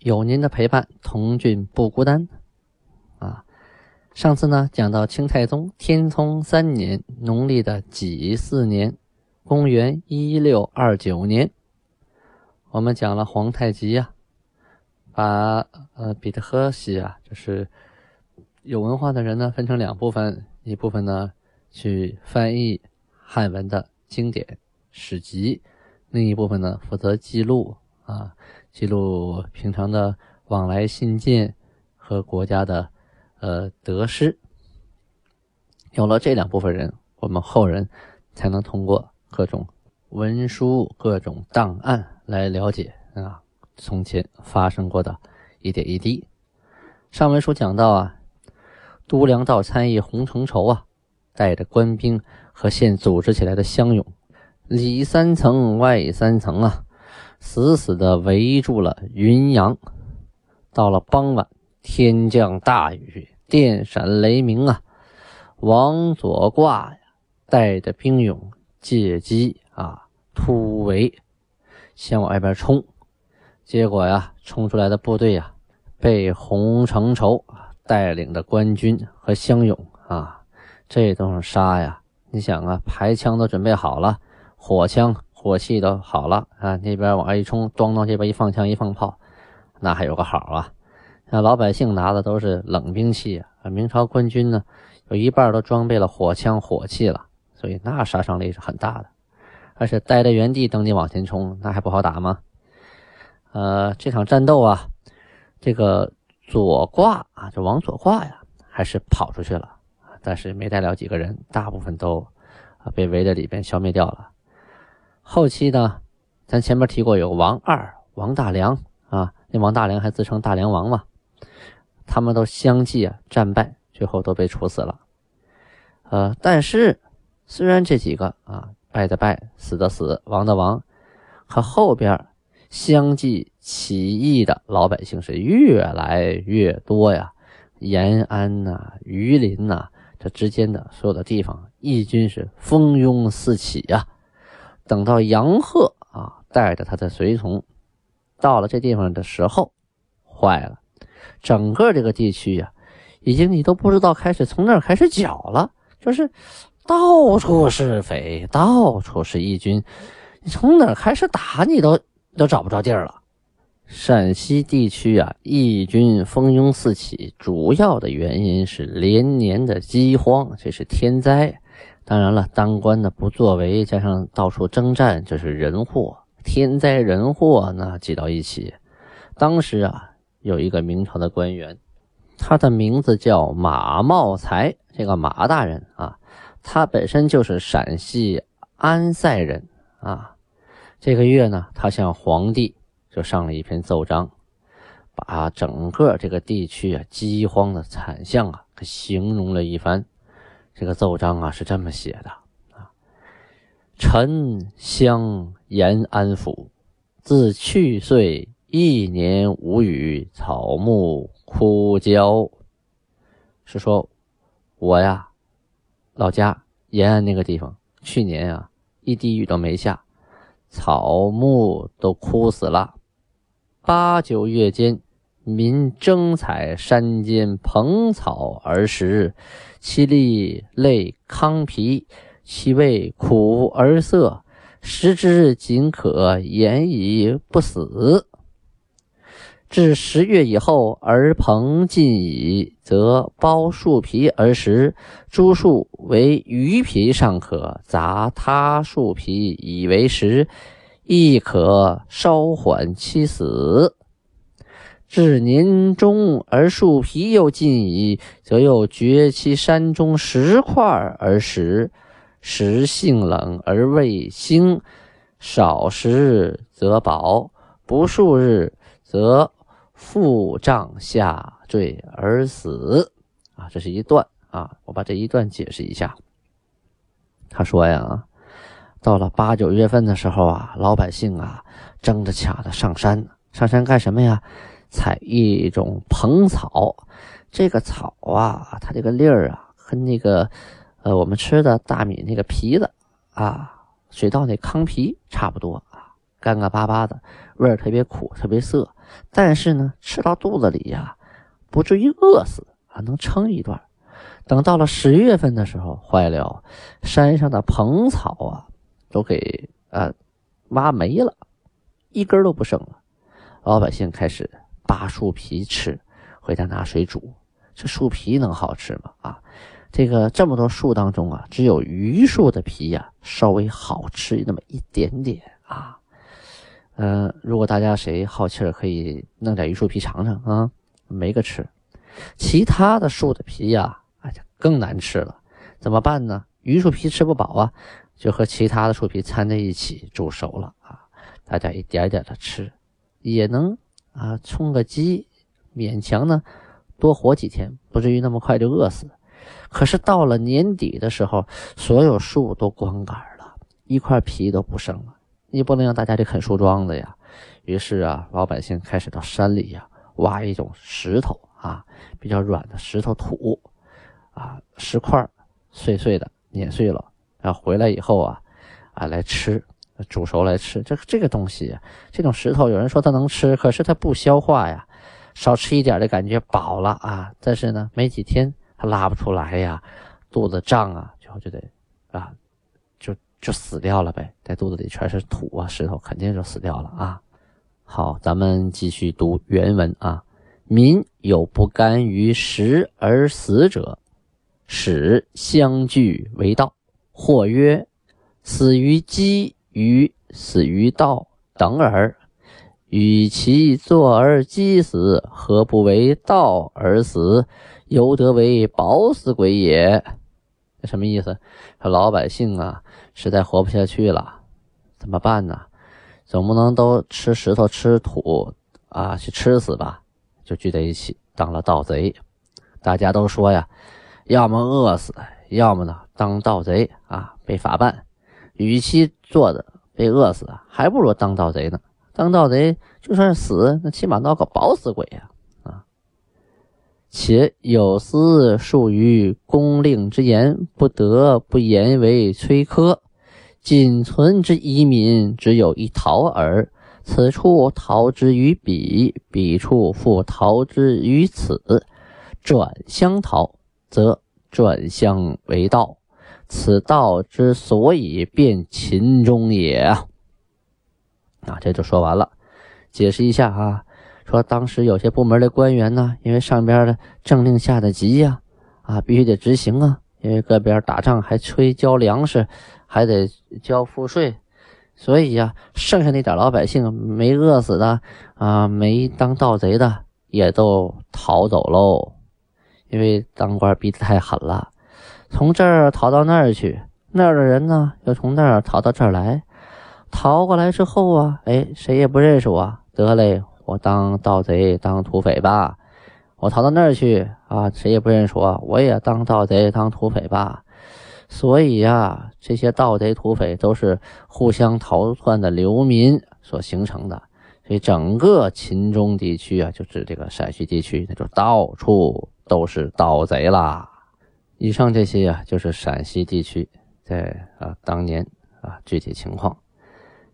有您的陪伴，童俊不孤单。啊，上次呢讲到清太宗天聪三年农历的己巳年，公元一六二九年，我们讲了皇太极呀，把呃彼得赫西啊，就是有文化的人呢分成两部分，一部分呢去翻译汉文的经典史籍，另一部分呢负责记录啊。记录平常的往来信件和国家的呃得失，有了这两部分人，我们后人才能通过各种文书、各种档案来了解啊从前发生过的一点一滴。上文书讲到啊，都梁道参议洪承畴啊，带着官兵和县组织起来的乡勇，里三层外三层啊。死死地围住了云阳。到了傍晚，天降大雨，电闪雷鸣啊！王左挂呀，带着兵勇借机啊突围，先往外边冲。结果呀，冲出来的部队呀，被洪承畴带领的官军和乡勇啊，这都是杀呀！你想啊，排枪都准备好了，火枪。火器都好了啊，那边往上一冲，咣当，这边一放枪一放炮，那还有个好啊。那老百姓拿的都是冷兵器啊，明朝官军呢，有一半都装备了火枪火器了，所以那杀伤力是很大的。而且待在原地等你往前冲，那还不好打吗？呃，这场战斗啊，这个左挂啊，就往左挂呀，还是跑出去了，但是没带了几个人，大部分都被围在里边消灭掉了。后期呢，咱前面提过有王二、王大良啊，那王大良还自称大梁王嘛，他们都相继啊战败，最后都被处死了。呃，但是虽然这几个啊败的败，死的死，亡的亡，可后边相继起义的老百姓是越来越多呀。延安呐、榆林呐，这之间的所有的地方，义军是蜂拥四起呀。等到杨鹤啊带着他的随从到了这地方的时候，坏了，整个这个地区呀，已经你都不知道开始从哪开始剿了，就是到处是匪，到处是义军，你从哪开始打你都都找不着地儿了。陕西地区啊，义军蜂拥四起，主要的原因是连年的饥荒，这是天灾。当然了，当官的不作为，加上到处征战，这是人祸，天灾人祸那挤到一起。当时啊，有一个明朝的官员，他的名字叫马茂才。这个马大人啊，他本身就是陕西安塞人啊。这个月呢，他向皇帝就上了一篇奏章，把整个这个地区啊饥荒的惨象啊形容了一番。这个奏章啊是这么写的啊：臣乡延安府，自去岁一年无雨，草木枯焦。是说，我呀，老家延安那个地方，去年啊一滴雨都没下，草木都枯死了。八九月间，民争采山间蓬草而食。其粒类糠皮，其味苦而涩，食之仅可言以不死。至十月以后，而蓬尽矣，则剥树皮而食。诸树为鱼皮尚可，杂他树皮以为食，亦可稍缓其死。至年中而树皮又尽矣，则又掘其山中石块而食，食性冷而味腥，少食则饱，不数日则腹胀下坠而死。啊，这是一段啊，我把这一段解释一下。他说呀，到了八九月份的时候啊，老百姓啊争着抢着上山，上山干什么呀？采一种蓬草。这个草啊，它这个粒儿啊，跟那个呃我们吃的大米那个皮子啊，水稻那糠皮差不多啊，干干巴巴的，味儿特别苦，特别涩。但是呢，吃到肚子里呀，不至于饿死啊。能撑一段，等到了十月份的时候，坏了，山上的蓬草啊，都给呃挖没了，一根都不剩了。老百姓开始扒树皮吃，回家拿水煮。这树皮能好吃吗？啊，这个这么多树当中啊，只有榆树的皮呀稍微好吃那么一点点啊。嗯，如果大家谁好气儿，可以弄点榆树皮尝尝啊，没个吃。其他的树的皮呀，哎呀，更难吃了。怎么办呢？榆树皮吃不饱啊，就和其他的树皮掺在一起煮熟了啊，大家一点点的吃，也能啊充个饥，勉强呢多活几天，不至于那么快就饿死。可是到了年底的时候，所有树都光杆了，一块皮都不剩了。你不能让大家去啃树桩子呀。于是啊，老百姓开始到山里呀挖一种石头。啊，比较软的石头土，啊，石块碎碎的碾碎了，然后回来以后啊，啊来吃，煮熟来吃。这这个东西，这种石头，有人说它能吃，可是它不消化呀，少吃一点的感觉饱了啊，但是呢，没几天它拉不出来呀，肚子胀啊，最后就得啊，就就死掉了呗，在肚子里全是土啊石头，肯定就死掉了啊。好，咱们继续读原文啊。民有不甘于食而死者，使相聚为道。或曰：“死于饥于死于道等耳。与其坐而饥死，何不为道而死？犹得为饱死鬼也。”什么意思？说老百姓啊，实在活不下去了，怎么办呢？总不能都吃石头吃土啊，去吃死吧？就聚在一起当了盗贼，大家都说呀，要么饿死，要么呢当盗贼啊，被法办。与其坐着被饿死，还不如当盗贼呢。当盗贼就算是死，那起码闹个饱死鬼呀啊！且有司属于公令之言，不得不言为崔科。仅存之遗民，只有一桃耳。此处逃之于彼，彼处复逃之于此，转相逃，则转相为道。此道之所以变秦中也啊！这就说完了。解释一下啊，说当时有些部门的官员呢，因为上边的政令下的急呀，啊，必须得执行啊，因为各边打仗还催交粮食，还得交赋税。所以呀，剩下那点老百姓没饿死的啊，没当盗贼的也都逃走喽。因为当官逼得太狠了，从这儿逃到那儿去，那儿的人呢又从那儿逃到这儿来。逃过来之后啊，哎，谁也不认识我，得嘞，我当盗贼当土匪吧。我逃到那儿去啊，谁也不认识我，我也当盗贼当土匪吧。所以呀，这些盗贼土匪都是互相逃窜的流民所形成的，所以整个秦中地区啊，就指这个陕西地区，那就到处都是盗贼啦。以上这些呀，就是陕西地区在啊当年啊具体情况。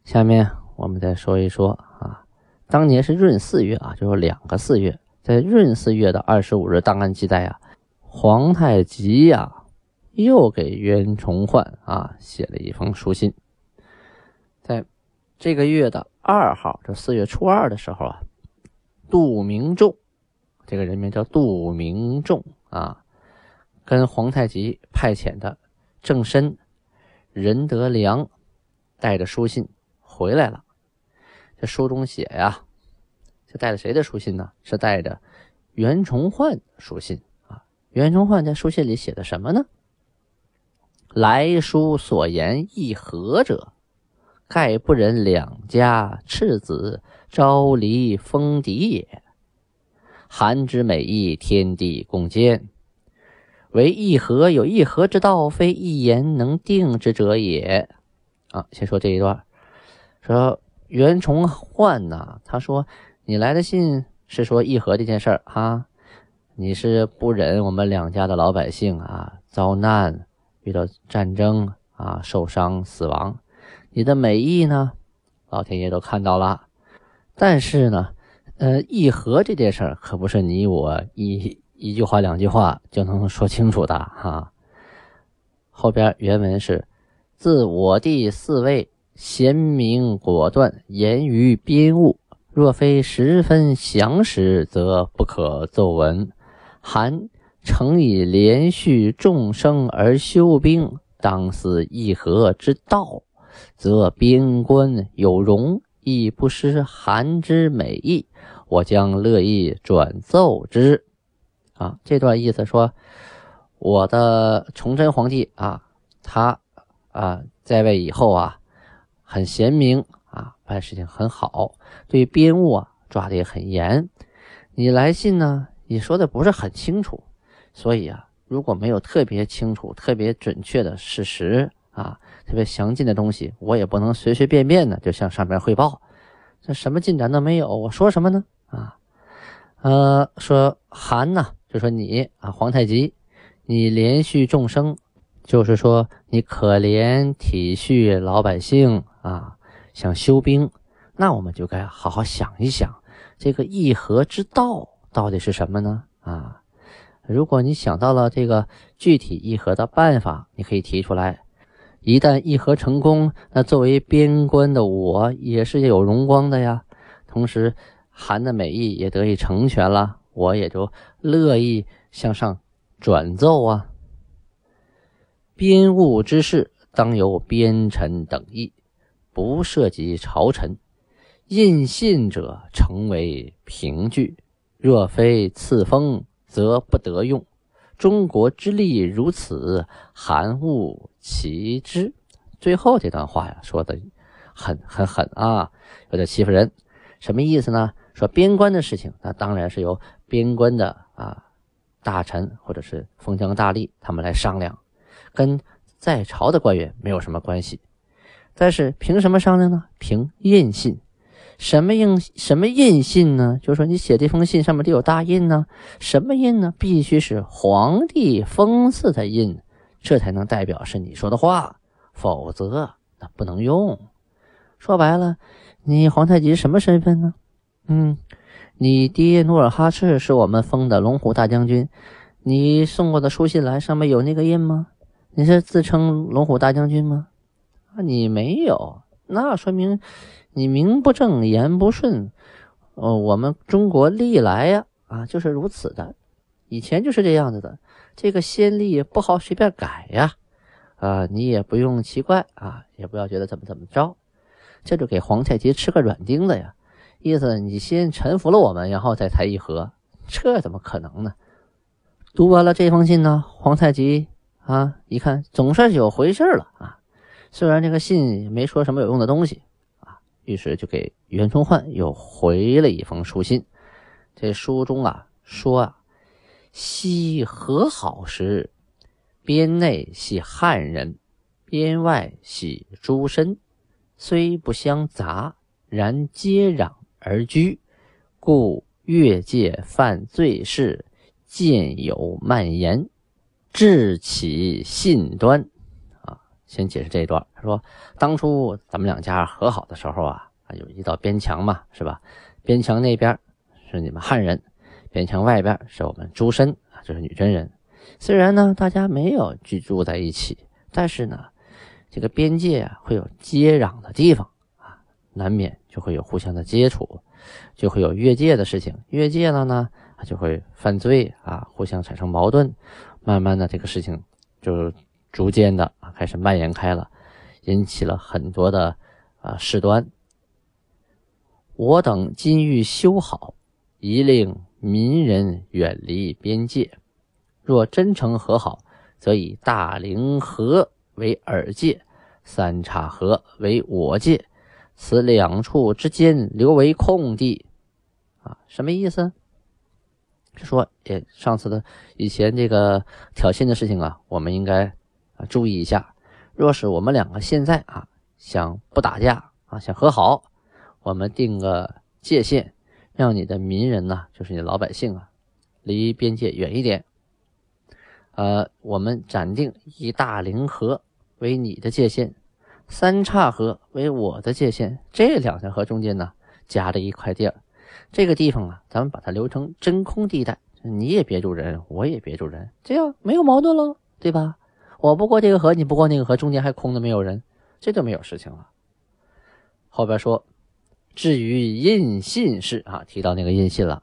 下面我们再说一说啊，当年是闰四月啊，就是两个四月，在闰四月的二十五日档案记载啊，皇太极呀。又给袁崇焕啊写了一封书信，在这个月的二号，这四月初二的时候啊，杜明仲，这个人名叫杜明仲啊，跟皇太极派遣的郑申、任德良带着书信回来了。这书中写呀，这带着谁的书信呢？是带着袁崇焕书信啊。袁崇焕在书信里写的什么呢？来书所言亦和者，盖不忍两家赤子朝离封敌也。韩之美意，天地共鉴。唯一和有一和之道，非一言能定之者也。啊，先说这一段，说袁崇焕呐，他说你来的信是说议和这件事儿哈，你是不忍我们两家的老百姓啊遭难，遇到战争啊受伤死亡，你的美意呢，老天爷都看到了，但是呢。呃，议和这件事儿可不是你我一一句话两句话就能说清楚的哈。后边原文是：自我弟四位贤明果断，言于边务。若非十分详实，则不可奏闻。韩诚以连续众生而修兵，当思议和之道，则边关有容，亦不失韩之美意。我将乐意转奏之，啊，这段意思说，我的崇祯皇帝啊，他啊在位以后啊，很贤明啊，办事情很好，对边务啊抓的也很严。你来信呢，你说的不是很清楚，所以啊，如果没有特别清楚、特别准确的事实啊，特别详尽的东西，我也不能随随便便的就向上边汇报。这什么进展都没有，我说什么呢？啊，呃，说韩呐，就说你啊，皇太极，你连续众生，就是说你可怜体恤老百姓啊，想修兵，那我们就该好好想一想，这个议和之道到底是什么呢？啊，如果你想到了这个具体议和的办法，你可以提出来。一旦议和成功，那作为边关的我也是有荣光的呀，同时。韩的美意也得以成全了，我也就乐意向上转奏啊。边务之事，当由边臣等议，不涉及朝臣。印信者，成为凭据。若非赐封，则不得用。中国之力如此，韩务其之。最后这段话呀，说的很很狠啊，有点欺负人。什么意思呢？说边关的事情，那当然是由边关的啊大臣或者是封疆大吏他们来商量，跟在朝的官员没有什么关系。但是凭什么商量呢？凭印信。什么印什么印信呢？就是说你写这封信上面得有大印呢。什么印呢？必须是皇帝封赐的印，这才能代表是你说的话，否则那不能用。说白了，你皇太极什么身份呢？嗯，你爹努尔哈赤是我们封的龙虎大将军，你送过的书信来上面有那个印吗？你是自称龙虎大将军吗？啊，你没有，那说明你名不正言不顺。哦，我们中国历来呀啊就是如此的，以前就是这样子的，这个先例不好随便改呀。啊，你也不用奇怪啊，也不要觉得怎么怎么着，这就给皇太极吃个软钉子呀。意思你先臣服了我们，然后再谈议和，这怎么可能呢？读完了这封信呢，皇太极啊一看总算是有回事了啊，虽然这个信没说什么有用的东西啊，于是就给袁崇焕又回了一封书信。这书中啊说啊，昔和好时，边内系汉人，边外系诸身，虽不相杂，然接壤。而居，故越界犯罪事渐有蔓延，致起信端。啊，先解释这一段。他说，当初咱们两家和好的时候啊，有一道边墙嘛，是吧？边墙那边是你们汉人，边墙外边是我们诸身啊，就是女真人。虽然呢，大家没有居住在一起，但是呢，这个边界啊，会有接壤的地方啊。难免就会有互相的接触，就会有越界的事情。越界了呢，就会犯罪啊，互相产生矛盾。慢慢的，这个事情就逐渐的啊开始蔓延开了，引起了很多的啊事端。我等今欲修好，宜令民人远离边界。若真诚和好，则以大凌河为尔界，三岔河为我界。此两处之间留为空地，啊，什么意思？说，也上次的以前这个挑衅的事情啊，我们应该啊注意一下。若是我们两个现在啊想不打架啊，想和好，我们定个界限，让你的民人呐，就是你老百姓啊，离边界远一点。呃，我们暂定以大凌河为你的界限，三岔河为我的界限。这两条河中间呢，夹着一块地儿。这个地方啊，咱们把它留成真空地带，你也别住人，我也别住人，这样没有矛盾了，对吧？我不过这个河，你不过那个河，中间还空的没有人，这就没有事情了。后边说，至于印信事啊，提到那个印信了，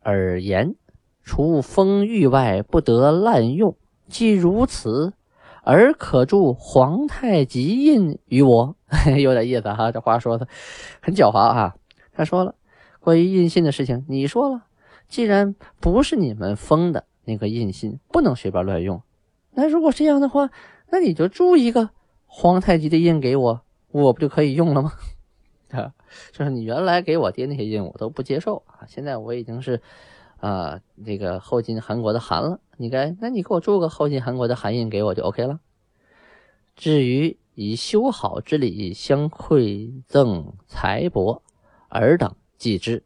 而言除封域外不得滥用，既如此，而可助皇太极印于我，有点意思哈。这话说的很狡猾啊。他说了。关于印信的事情，你说了，既然不是你们封的那个印信，不能随便乱用。那如果这样的话，那你就铸一个皇太极的印给我，我不就可以用了吗？啊，就是你原来给我爹那些印，我都不接受啊。现在我已经是啊，这个后晋韩国的韩了，你该，那你给我铸个后晋韩国的韩印给我就 OK 了。至于以修好之礼相馈赠财帛尔等。记之，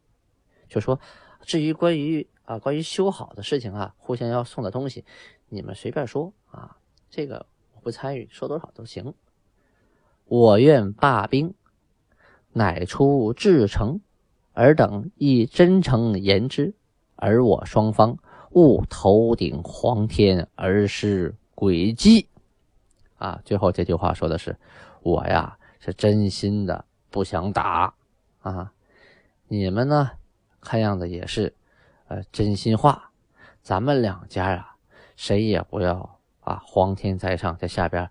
就说至于关于啊关于修好的事情啊，互相要送的东西，你们随便说啊，这个我不参与，说多少都行。我愿罢兵，乃出至诚，尔等亦真诚言之，而我双方勿头顶黄天而失诡计。啊，最后这句话说的是我呀是真心的不想打啊。你们呢？看样子也是，呃，真心话。咱们两家啊，谁也不要啊，皇天在上，在下边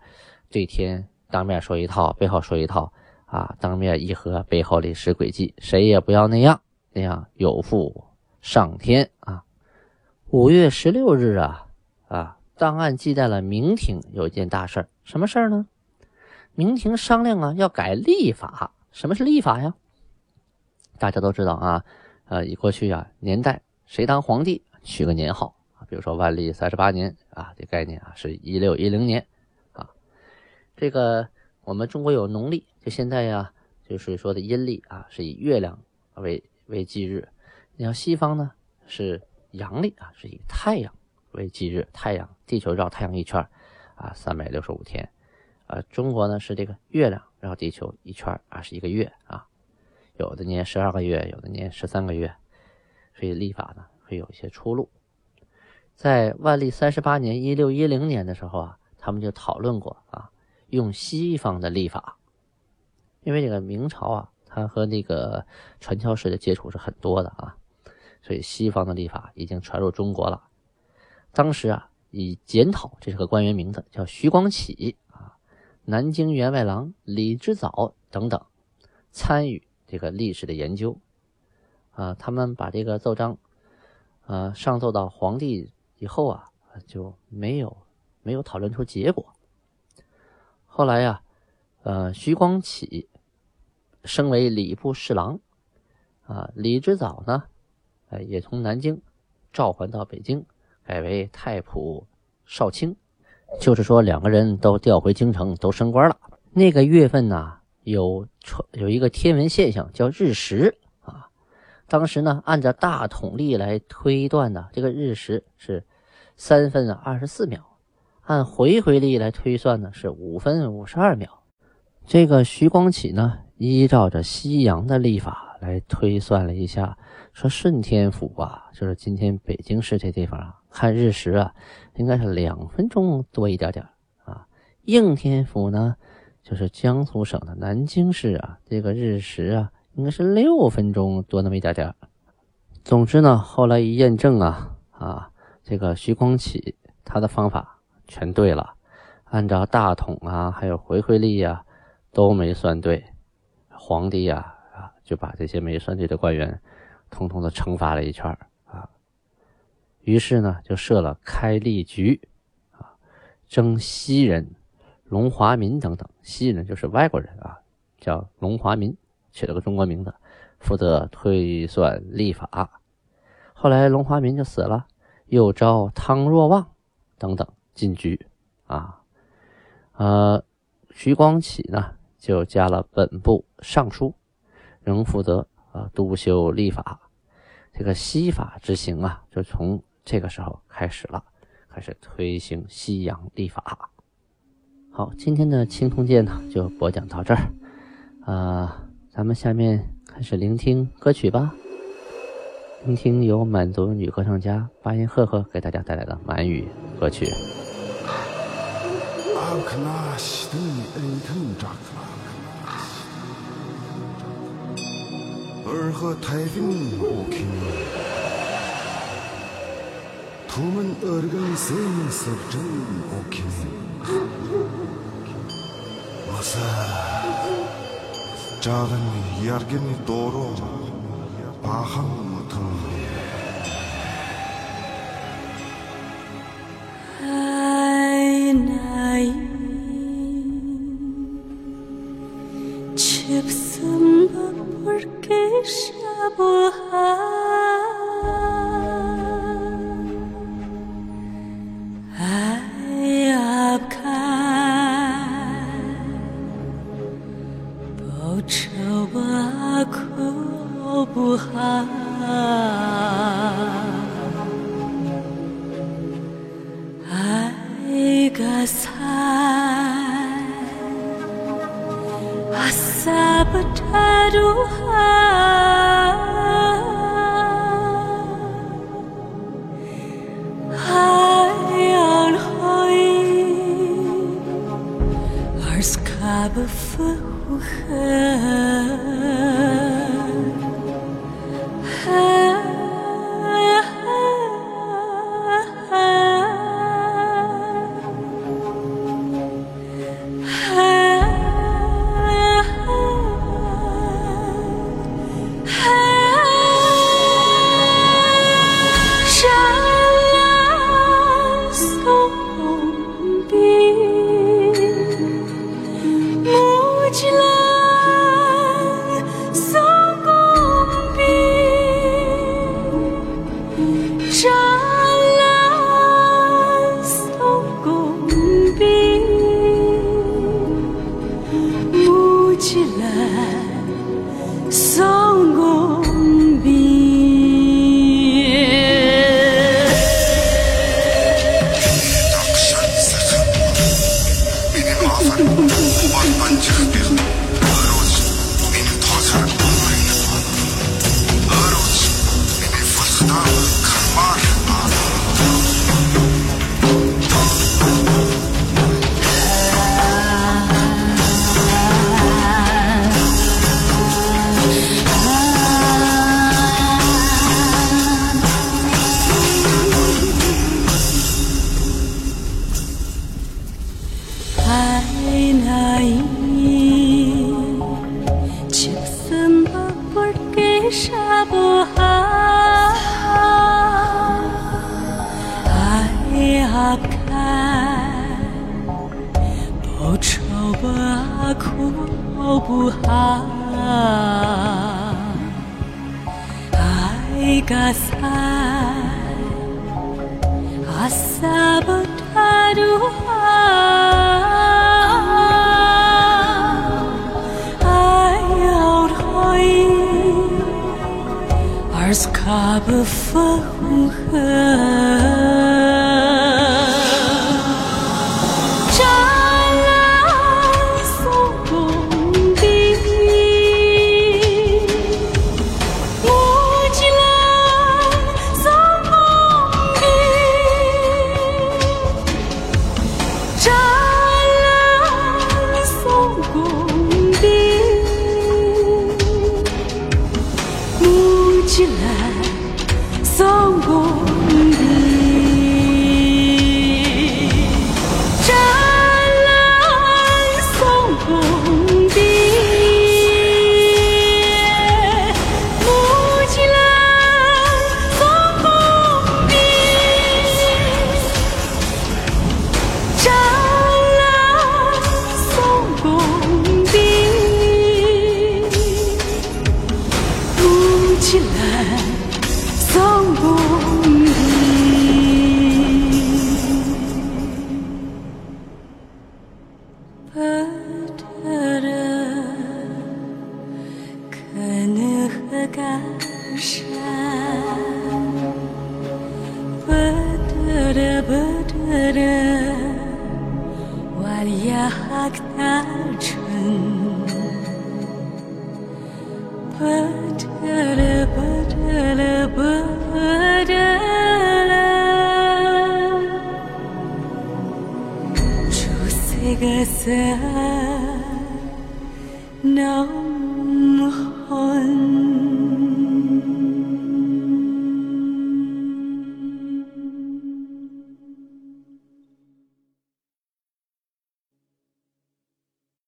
对天当面说一套，背后说一套啊，当面议和，背后里使诡计，谁也不要那样，那样有负上天啊。五月十六日啊啊，档案记载了明廷有一件大事什么事儿呢？明廷商量啊，要改历法。什么是历法呀？大家都知道啊，呃，以过去啊年代，谁当皇帝取个年号啊，比如说万历三十八年啊，这概念啊是一六一零年啊。这个我们中国有农历，就现在呀，就是说的阴历啊，是以月亮为为忌日。你像西方呢是阳历啊，是以太阳为忌日，太阳地球绕太阳一圈啊，三百六十五天啊。中国呢是这个月亮绕地球一圈啊，是一个月啊。有的年十二个月，有的年十三个月，所以历法呢会有一些出入。在万历三十八年（一六一零年）的时候啊，他们就讨论过啊，用西方的历法，因为这个明朝啊，它和那个传教士的接触是很多的啊，所以西方的历法已经传入中国了。当时啊，以检讨，这是个官员名字，叫徐光启啊，南京员外郎李之藻等等参与。这个历史的研究，啊，他们把这个奏章，呃，上奏到皇帝以后啊，就没有没有讨论出结果。后来呀，呃，徐光启升为礼部侍郎，啊，李之藻呢，呃，也从南京召还到北京，改为太仆少卿，就是说两个人都调回京城，都升官了。那个月份呢？有传有一个天文现象叫日食啊，当时呢按照大统历来推断呢这个日食是三分二十四秒，按回回历来推算呢是五分五十二秒。这个徐光启呢依照着西洋的历法来推算了一下，说顺天府啊，就是今天北京市这地方啊，看日食啊应该是两分钟多一点点啊，应天府呢。就是江苏省的南京市啊，这个日食啊，应该是六分钟多那么一点点。总之呢，后来一验证啊啊，这个徐光启他的方法全对了，按照大统啊，还有回回历呀，都没算对。皇帝呀啊，就把这些没算计的官员，通通的惩罚了一圈啊。于是呢，就设了开历局啊，征西人。龙华民等等，西人就是外国人啊，叫龙华民，取了个中国名字，负责推算历法。后来龙华民就死了，又招汤若望等等进局啊。呃，徐光启呢就加了本部尚书，仍负责啊督修立法。这个西法之行啊，就从这个时候开始了，开始推行西洋立法。好，今天的青铜剑呢就播讲到这儿，啊，咱们下面开始聆听歌曲吧。聆听由满族女歌唱家巴音赫赫给大家带来的满语歌曲。尔和台风乌克兰，他们二个谁是真乌克兰？我是，家人们，家人们多罗，巴哈姆特。不分乌黑。起来，下不好。爱阿看，不愁不阿苦不好。爱嘎三，阿萨不达鲁。送公里。